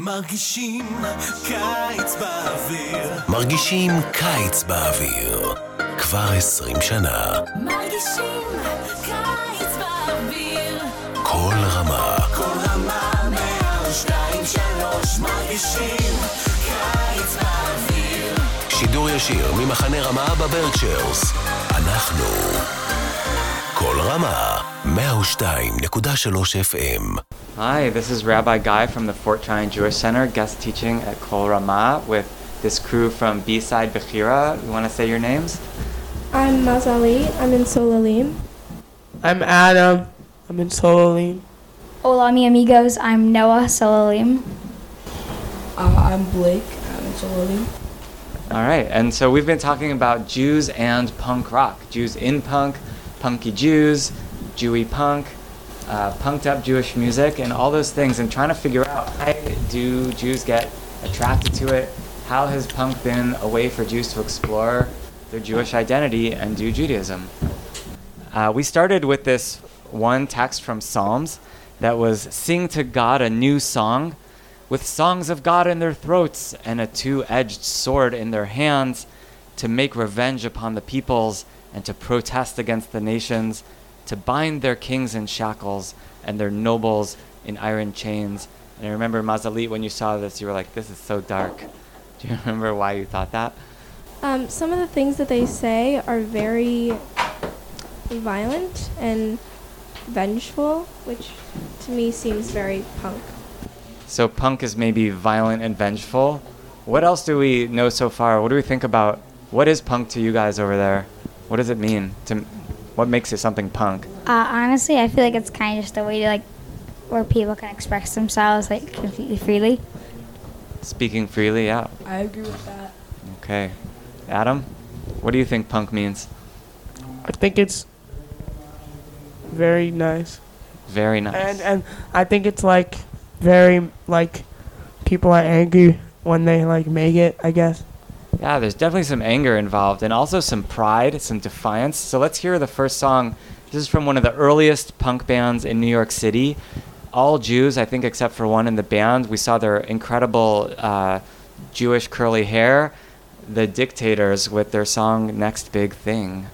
מרגישים קיץ באוויר. מרגישים קיץ באוויר. כבר עשרים שנה. מרגישים קיץ באוויר. כל רמה. כל רמה מהשתיים שלוש מרגישים קיץ באוויר. שידור ישיר ממחנה רמה בברקשיירס. אנחנו. כל רמה. 102.3 FM. Hi, this is Rabbi Guy from the Fort Tryon Jewish Center, guest teaching at Kol Ramah with this crew from B-Side Bechira. You want to say your names? I'm Mazali. I'm in Solelim. I'm Adam. I'm in Solelim. Hola, mi amigos. I'm Noah Solelim. Uh, I'm Blake. I'm in Solelim. All right, and so we've been talking about Jews and punk rock. Jews in punk, punky Jews, Jewy punk, uh, punked up Jewish music, and all those things, and trying to figure out why do Jews get attracted to it? How has punk been a way for Jews to explore their Jewish identity and do Judaism? Uh, we started with this one text from Psalms that was Sing to God a new song, with songs of God in their throats and a two edged sword in their hands, to make revenge upon the peoples and to protest against the nations, to bind their kings in shackles and their nobles in iron chains. And I remember, Mazalit, when you saw this, you were like, this is so dark. Do you remember why you thought that? Um, some of the things that they say are very violent and vengeful, which to me seems very punk. So punk is maybe violent and vengeful. What else do we know so far? What do we think about what is punk to you guys over there? What does it mean? To what makes it something punk? Uh, honestly, I feel like it's kind of just a way to like where people can express themselves like completely freely. Speaking freely, yeah. I agree with that. Okay. Adam, what do you think punk means? I think it's very nice. Very nice. And and I think it's like very like people are angry when they like make it, I guess. Yeah, there's definitely some anger involved and also some pride, some defiance. So let's hear the first song. This is from one of the earliest punk bands in New York City. All Jews, I think, except for one in the band. We saw their incredible uh, Jewish curly hair. The Dictators with their song Next Big Thing.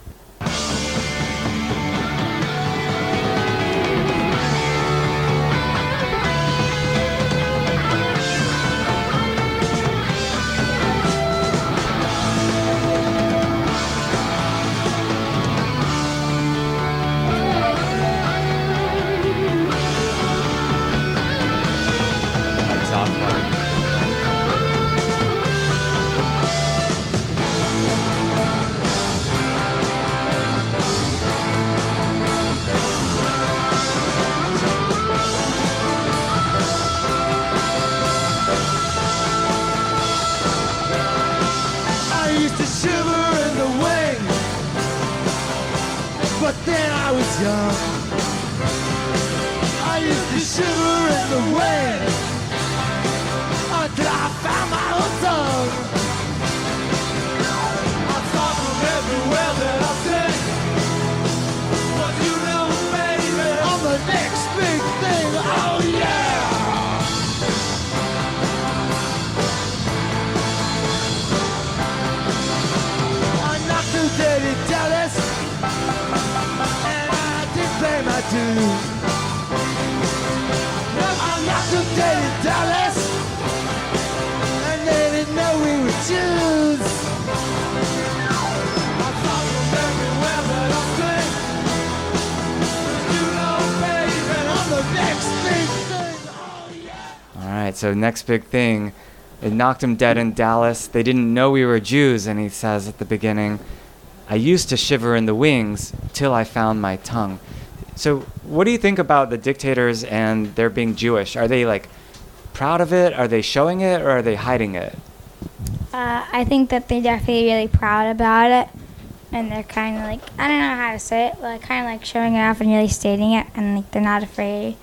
So next big thing. It knocked him dead in Dallas. They didn't know we were Jews, and he says at the beginning, I used to shiver in the wings till I found my tongue. So, what do you think about the dictators and their being Jewish? Are they like proud of it? Are they showing it, or are they hiding it? Uh, I think that they're definitely really proud about it, and they're kind of like I don't know how to say it, but kind of like showing it off and really stating it, and like they're not afraid,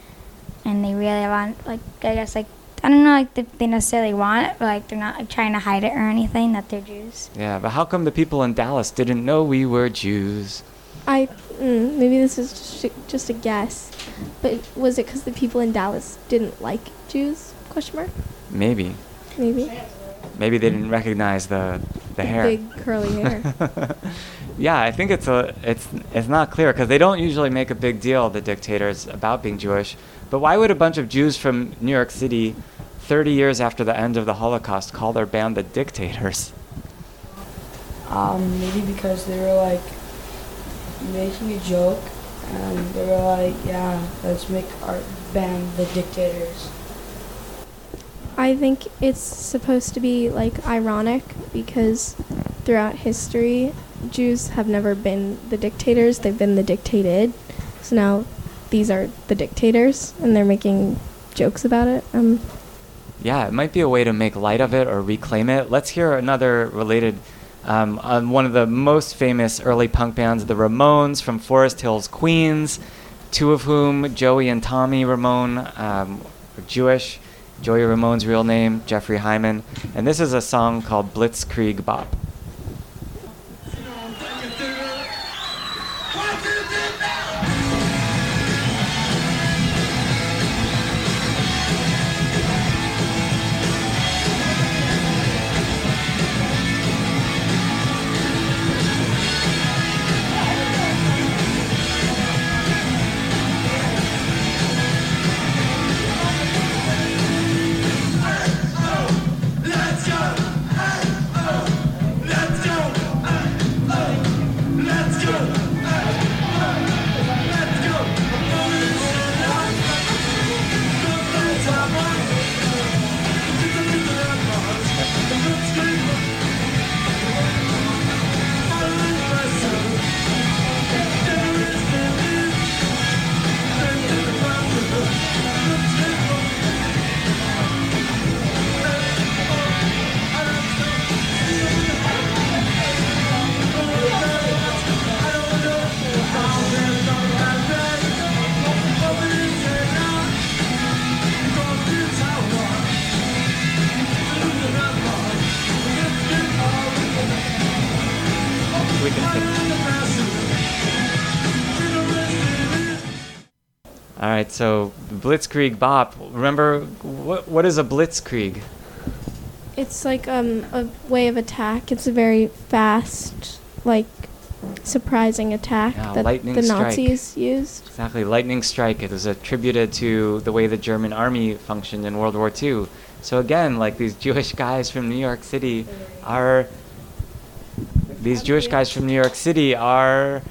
and they really want like I guess like I don't know like they, they necessarily want it, but like they're not like trying to hide it or anything that they're Jews. Yeah, but how come the people in Dallas didn't know we were Jews? I mm, maybe this is just, just a guess, but was it because the people in Dallas didn't like Jews? Question mark. Maybe. Maybe. Maybe they didn't recognize the the hair. Big curly hair. yeah, I think it's a it's it's not clear because they don't usually make a big deal the dictators about being Jewish. But why would a bunch of Jews from New York City, 30 years after the end of the Holocaust, call their band the Dictators? Um, maybe because they were like making a joke, and they were like, "Yeah, let's make our band the Dictators." I think it's supposed to be like ironic because throughout history, Jews have never been the dictators, they've been the dictated. So now these are the dictators and they're making jokes about it. Um, Yeah, it might be a way to make light of it or reclaim it. Let's hear another related. Um, on one of the most famous early punk bands, the Ramones from Forest Hills, Queens, two of whom, Joey and Tommy Ramone, um, are Jewish. Joey Ramone's real name, Jeffrey Hyman. And this is a song called Blitzkrieg Bop. So Blitzkrieg Bop. Remember, what, what is a Blitzkrieg? it's like um, a way of attack. It's a very fast, like surprising attack Yeah, that the strike. Nazis used. Exactly, lightning strike. It was attributed to the way the German army functioned in World War II. So again, like these Jewish guys from New York City are these Jewish guys from New York City are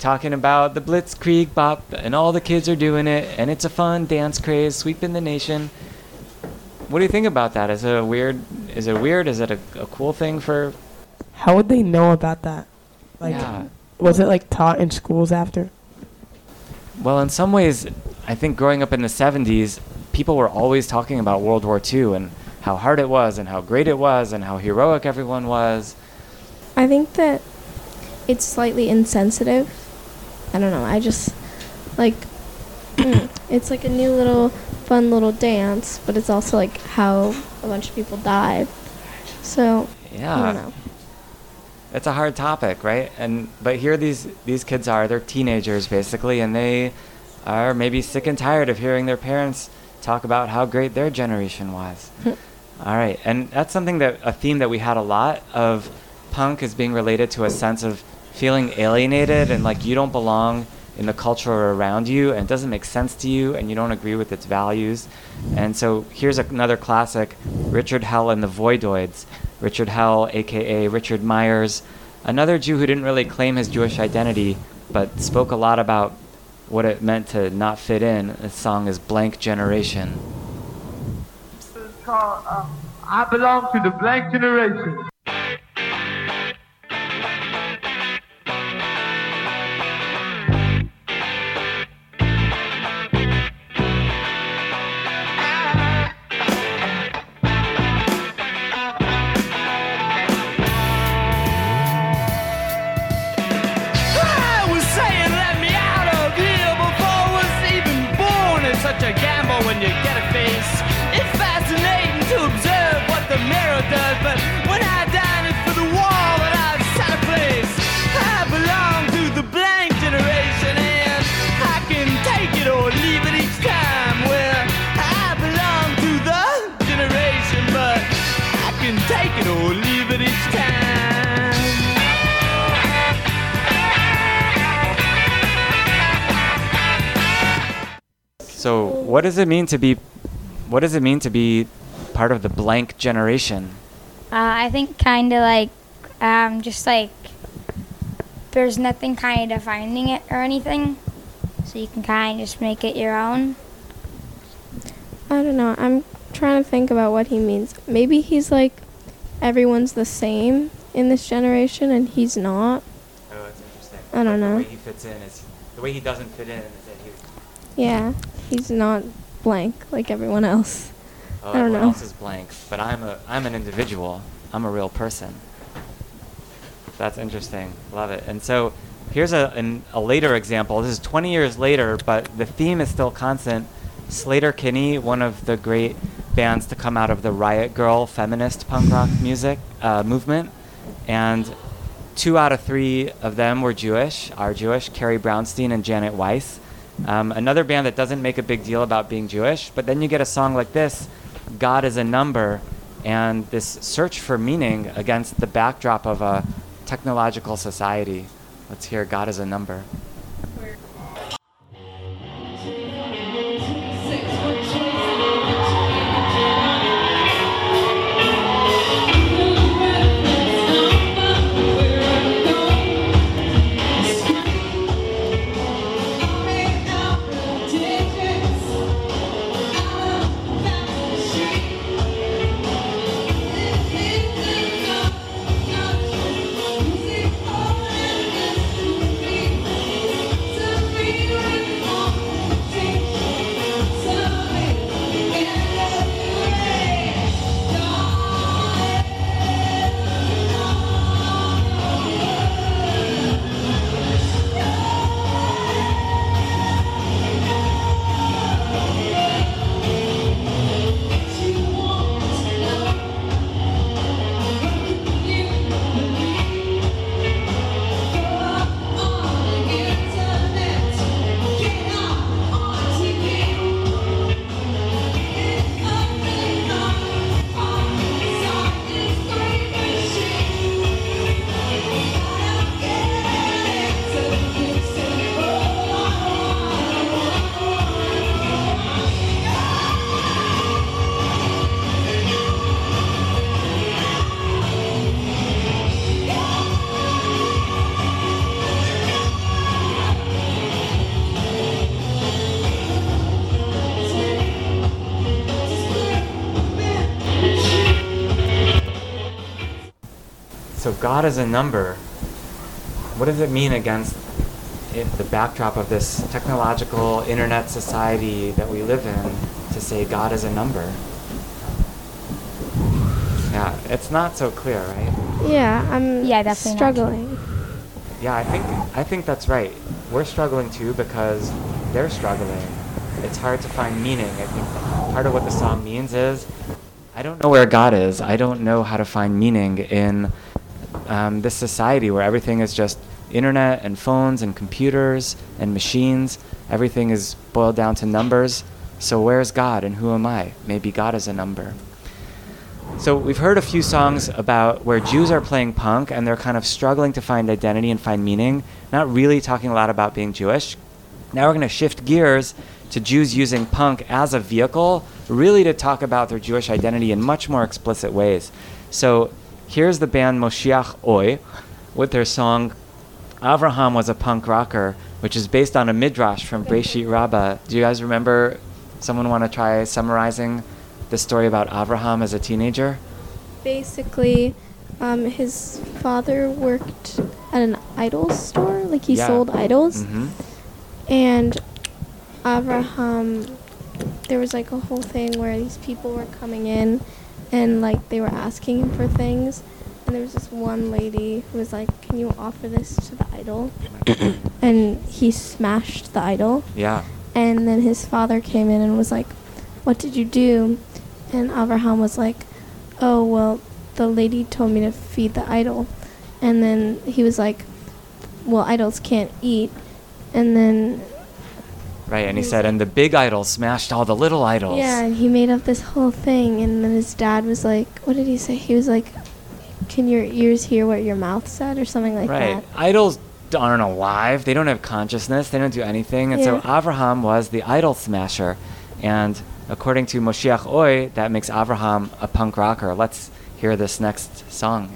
talking about the Blitzkrieg Bop, and all the kids are doing it, and it's a fun dance craze sweeping the nation. What do you think about that? Is it a weird? Is it weird? Is it a, a cool thing for? How would they know about that? Like, yeah. was it like taught in schools after? Well, in some ways, I think growing up in the 70s, people were always talking about World War II and how hard it was and how great it was and how heroic everyone was. I think that it's slightly insensitive. I don't know. I just like mm, it's like a new little fun little dance, but it's also like how a bunch of people died. So I don't Yeah. know. It's a hard topic, right? And but here these these kids are, they're teenagers basically and they are maybe sick and tired of hearing their parents talk about how great their generation was. All right. And that's something that a theme that we had a lot of punk is being related to a sense of feeling alienated and like you don't belong in the culture around you and it doesn't make sense to you and you don't agree with its values. And so here's another classic Richard Hell and the Voidoids. Richard Hell, aka Richard Myers, another Jew who didn't really claim his Jewish identity but spoke a lot about what it meant to not fit in. This song is Blank Generation. Uh, I Belong to the Blank Generation. It mean to be? What does it mean to be part of the blank generation? Uh, I think kind of like, um, just like, there's nothing kind of defining it or anything, so you can kind of just make it your own. I don't know. I'm trying to think about what he means. Maybe he's like everyone's the same in this generation and he's not. Oh, it's interesting. I don't The know. way he fits in is the way he doesn't fit in is that he. Yeah, he's not blank like everyone else. Oh, I don't everyone know. else is blank, but I'm a I'm an individual. I'm a real person. That's interesting. Love it. And so here's a an, a later example. This is 20 years later, but the theme is still constant. Sleater-Kinney, one of the great bands to come out of the Riot Grrrl feminist punk rock music uh, movement, and two out of three of them were Jewish, are Jewish. Carrie Brownstein and Janet Weiss. Um, another band that doesn't make a big deal about being Jewish, but then you get a song like this, God is a Number, and this search for meaning against the backdrop of a technological society. Let's hear God is a Number. So God is a number. What does it mean against it, the backdrop of this technological internet society that we live in to say God is a number? Yeah, it's not so clear, right? Yeah, I'm Yeah, definitely not. struggling. Yeah, I think I think that's right. We're struggling too because they're struggling. It's hard to find meaning. I think part of what the song means is I don't know where God is. I don't know how to find meaning in um, this society where everything is just internet and phones and computers and machines. Everything is boiled down to numbers. So where's God and who am I? Maybe God is a number. So we've heard a few songs about where Jews are playing punk and they're kind of struggling to find identity and find meaning, not really talking a lot about being Jewish. Now we're going to shift gears to Jews using punk as a vehicle, really to talk about their Jewish identity in much more explicit ways. So here's the band Moshiach Oi with their song Avraham was a punk rocker, which is based on a midrash from Breshit Rabbah. Do you guys remember? Someone want to try summarizing the story about Avraham as a teenager? Basically, um, his father worked at an idol store, like he Yeah. sold idols. hmm And Abraham, there was like a whole thing where these people were coming in and like they were asking him for things. And there was this one lady who was like, Can you offer this to the idol? and he smashed the idol. Yeah. And then his father came in and was like, What did you do? And Abraham was like, Oh, well, the lady told me to feed the idol. And then he was like, Well, idols can't eat. And then, Right, and he said, and the big idol smashed all the little idols. yeah, and he made up this whole thing. And then his dad was like, What did he say? He was like, Can your ears hear what your mouth said? Or something like right. that. Idols aren't alive. They don't have consciousness. They don't do anything. And so Yeah. Avraham was the idol smasher. And according to Moshiach Oi, that makes Avraham a punk rocker. Let's hear this next song.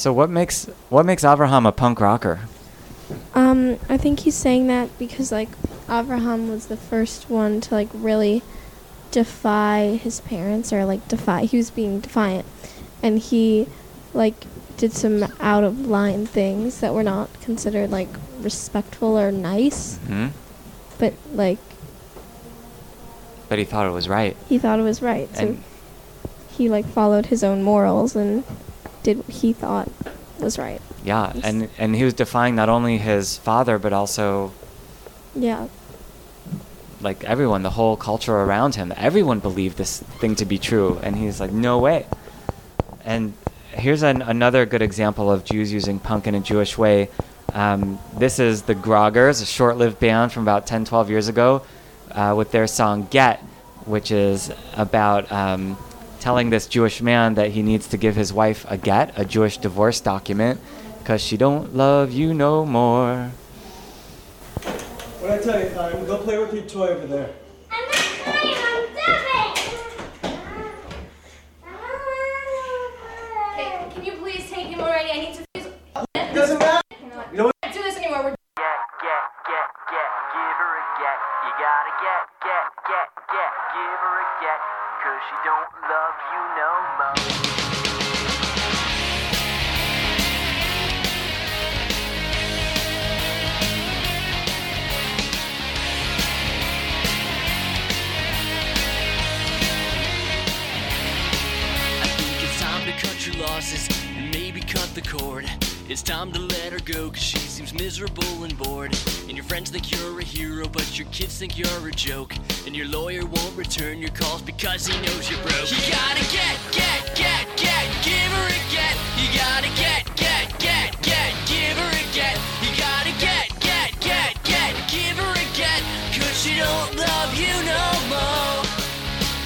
So what makes what makes Avraham a punk rocker? Um, I think he's saying that because like Abraham was the first one to like really defy his parents or like defy he was being defiant and he like did some out of line things that were not considered like respectful or nice Hmm? but like But he thought it was right. he thought it was right so And he like followed his own morals and did what he thought was right yeah, and and he was defying not only his father but also yeah like everyone, the whole culture around him. Everyone believed this thing to be true, and he's like, no way. And here's an, another good example of Jews using punk in a Jewish way. Um, this is the Groggers, a short-lived band from about 10, 12 years ago, uh, with their song "Get," which is about um, telling this Jewish man that he needs to give his wife a get, a Jewish divorce document, because she don't love you no more. What I tell you, Chaim, go play with your toy over there. I'm not playing, I'm dubbing. Okay, can you please take him already? I need to. Doesn't matter. Kids think you're a joke. And your lawyer won't return your calls because he knows you're broke. You gotta get, get, get, get, give her a get. You gotta get, get, get, get, give her a get. You gotta get, get, get, get, give her a get. Cause she don't love you no more.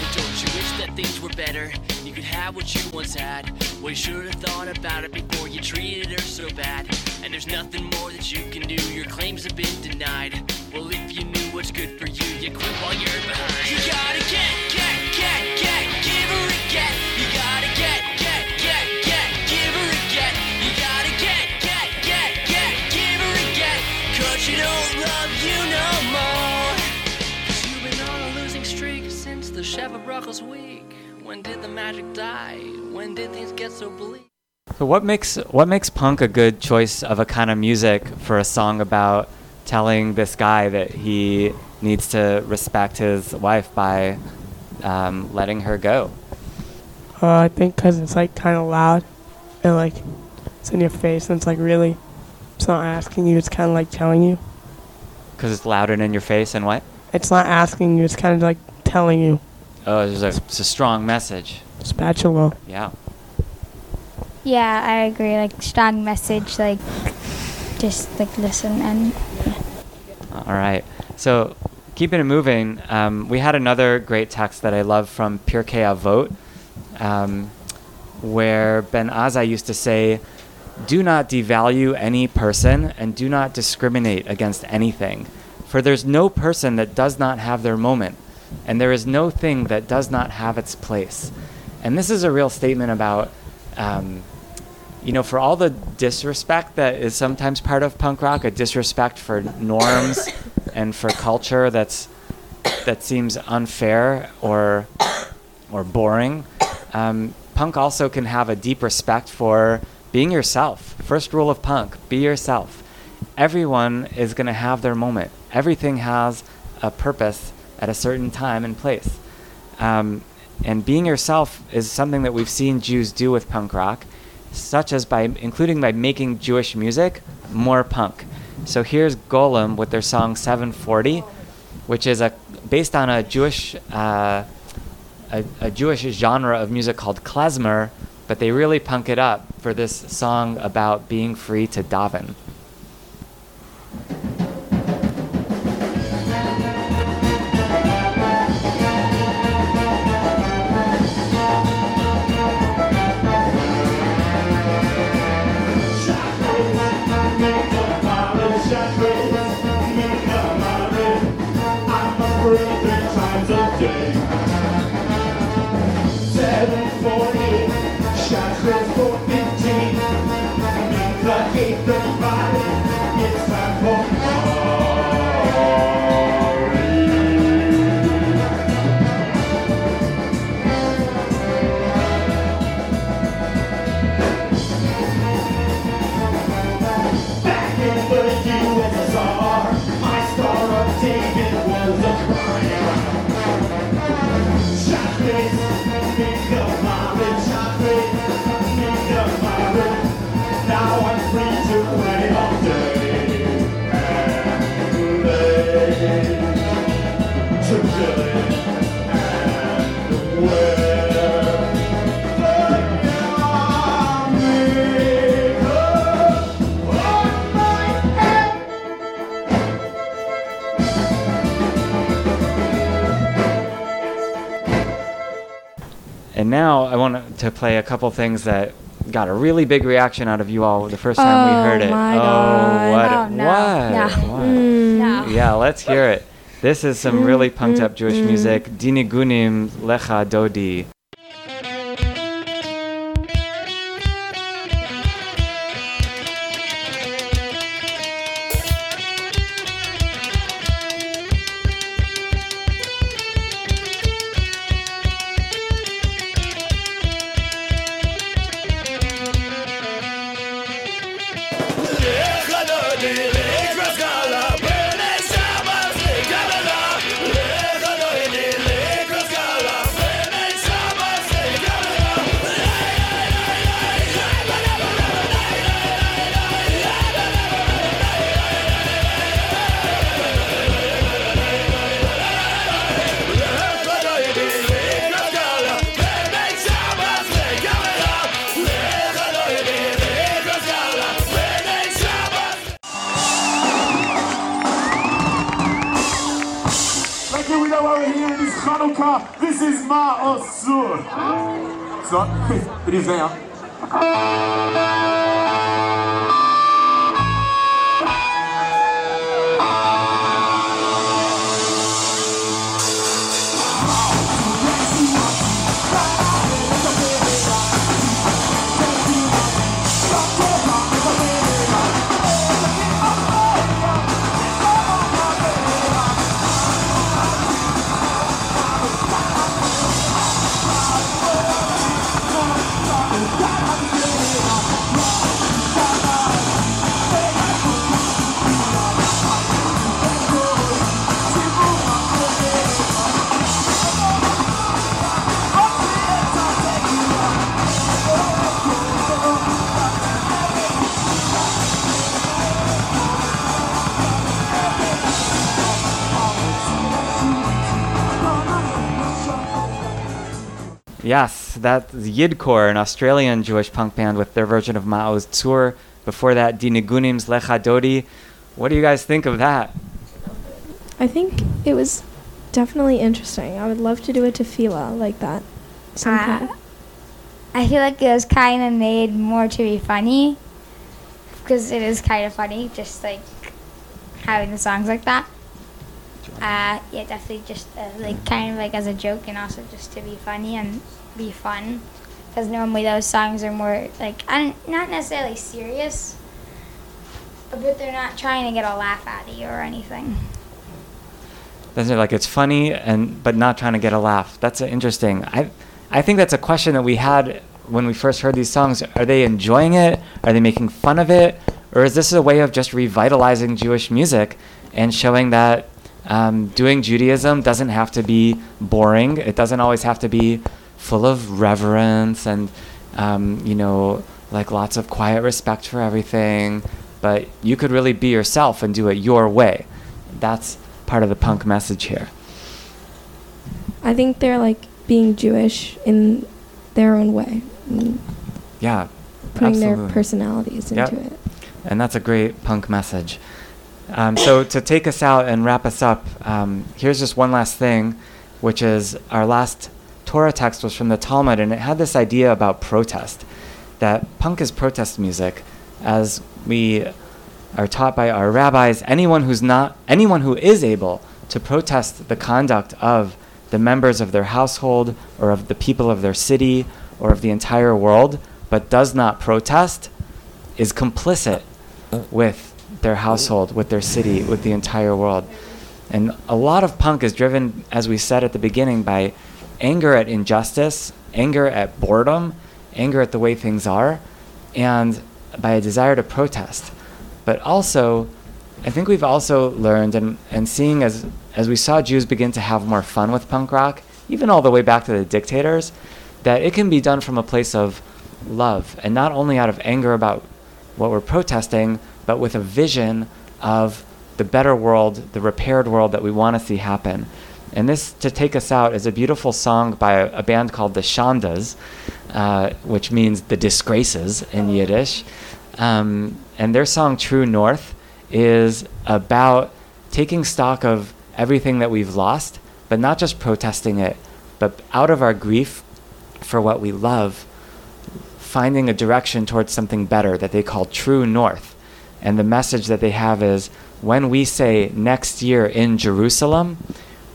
But don't you wish that things were better? You could have what you once had. Well, you should have thought about it before you treated her so bad. And there's nothing more that you can do. Your claims have been denied. Well, if you knew what's good for you, you quit while you're behind. You gotta get, get, get, get, give her a get. You gotta get, get, get, get, give her a get. You gotta get, get, get, get, give her a get. Cause she don't love you no more. Cause you've been on a losing streak since the Brachos week. When did the magic die? When did things get so bleak? So what makes what makes punk a good choice of a kind of music for a song about telling this guy that he needs to respect his wife by um, letting her go? Uh, I think 'cause it's like kind of loud and like it's in your face and it's like really, it's not asking you, it's kind of like telling you. Because it's loud and in your face and what? It's not asking you, it's kind of like telling you. Oh, it's a, it's a strong message. Spatula. Yeah. Yeah, I agree. Like strong message, like just like listen and All right. So keeping it moving, um, we had another great text that I love from Pirkei Avot, um, where Ben Azzai used to say, Do not devalue any person and do not discriminate against anything. For there's no person that does not have their moment, and there is no thing that does not have its place. And this is a real statement about, um, you know, for all the disrespect that is sometimes part of punk rock, a disrespect for norms and for culture that's that seems unfair or or boring. Um, punk also can have a deep respect for being yourself. First rule of punk: be yourself. Everyone is going to have their moment. Everything has a purpose at a certain time and place. Um, and being yourself is something that we've seen Jews do with punk rock, such as by including by making Jewish music more punk. So here's Golem with their song 740, which is a based on a Jewish uh, a, a Jewish genre of music called klezmer, but they really punk it up for this song about being free to daven. And now I want to play a couple things that got a really big reaction out of you all the first time we Oh heard it. my oh, God. what? Oh, no. What? No. What? Mm. No. Yeah, let's hear it. This is some really punked up Jewish mm. music. Dinigunim Lecha Dodi. Ma'oz Tzur. So, it is there. Yes, that's Yidcore, an Australian Jewish punk band with their version of Ma'oz Tzur. Before that, Dinigunim's Lecha Dodi. What do you guys think of that? I think it was definitely interesting. I would love to do a tefillah like that sometime. Uh, I feel like it was kind of made more to be funny because it is kind of funny, just like having the songs like that. Uh, yeah, definitely just uh, like kind of like as a joke and also just to be funny and be fun. Because normally those songs are more like I don't, necessarily serious, but they're not trying to get a laugh out of you or anything. That's it, like it's funny and but not trying to get a laugh. That's interesting. I I think that's a question that we had when we first heard these songs. Are they enjoying it? Are they making fun of it? Or is this a way of just revitalizing Jewish music and showing that um, doing Judaism doesn't have to be boring. It doesn't always have to be full of reverence and um, you know like lots of quiet respect for everything. But you could really be yourself and do it your way. That's part of the punk message here. I think they're like being Jewish in their own way, Yeah. putting their absolutely. personalities Yep. into it. And that's a great punk message. Um, so to take us out and wrap us up, um, here's just one last thing, which is our last Torah text was from the Talmud, and it had this idea about protest, that punk is protest music, as we are taught by our rabbis. Anyone who's not, anyone who is able to protest the conduct of the members of their household or of the people of their city or of the entire world, but does not protest, is complicit with their household, with their city, with the entire world. And a lot of punk is driven, as we said at the beginning, by anger at injustice, anger at boredom, anger at the way things are, and by a desire to protest. But also, I think we've also learned, and, and seeing as, as we saw Jews begin to have more fun with punk rock, even all the way back to the dictators, that it can be done from a place of love, and not only out of anger about what we're protesting, but with a vision of the better world, the repaired world that we want to see happen. And this, to take us out, is a beautiful song by a, a band called the Shondes, uh, which means the disgraces in Yiddish. Um, and their song True North is about taking stock of everything that we've lost, but not just protesting it, but out of our grief for what we love, finding a direction towards something better that they call True North. And the message that they have is when we say next year in Jerusalem,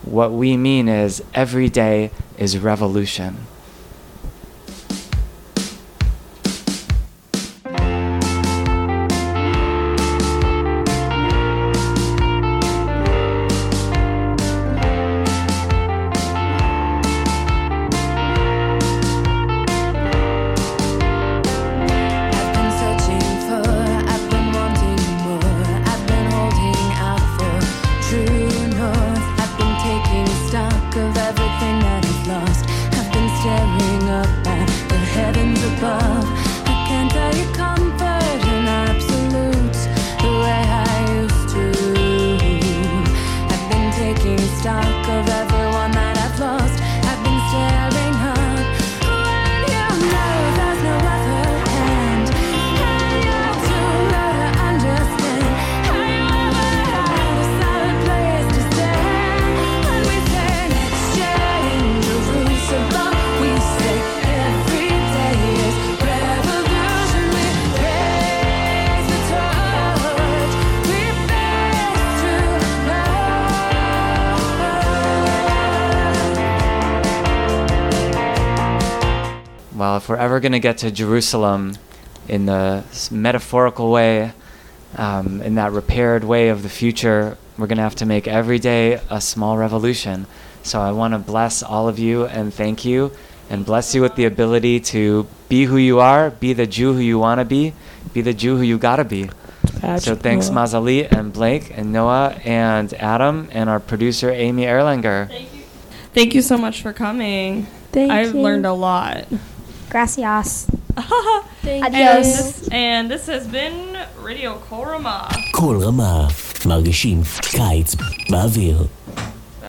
what we mean is every day is revolution. Well, if we're ever going to get to Jerusalem in the metaphorical way, um, in that repaired way of the future, we're going to have to make every day a small revolution. So I want to bless all of you and thank you, and bless you with the ability to be who you are, be the Jew who you want to be, be the Jew who you got to be. So thanks, Noah. Mazali and Blake and Noah and Adam and our producer Amy Erlanger. Thank you so much for coming. Thank I've you. learned a lot. Gracias. Adios. And, this has been Radio Kol Ramah. Koroma, מרגישים קיץ באוויר.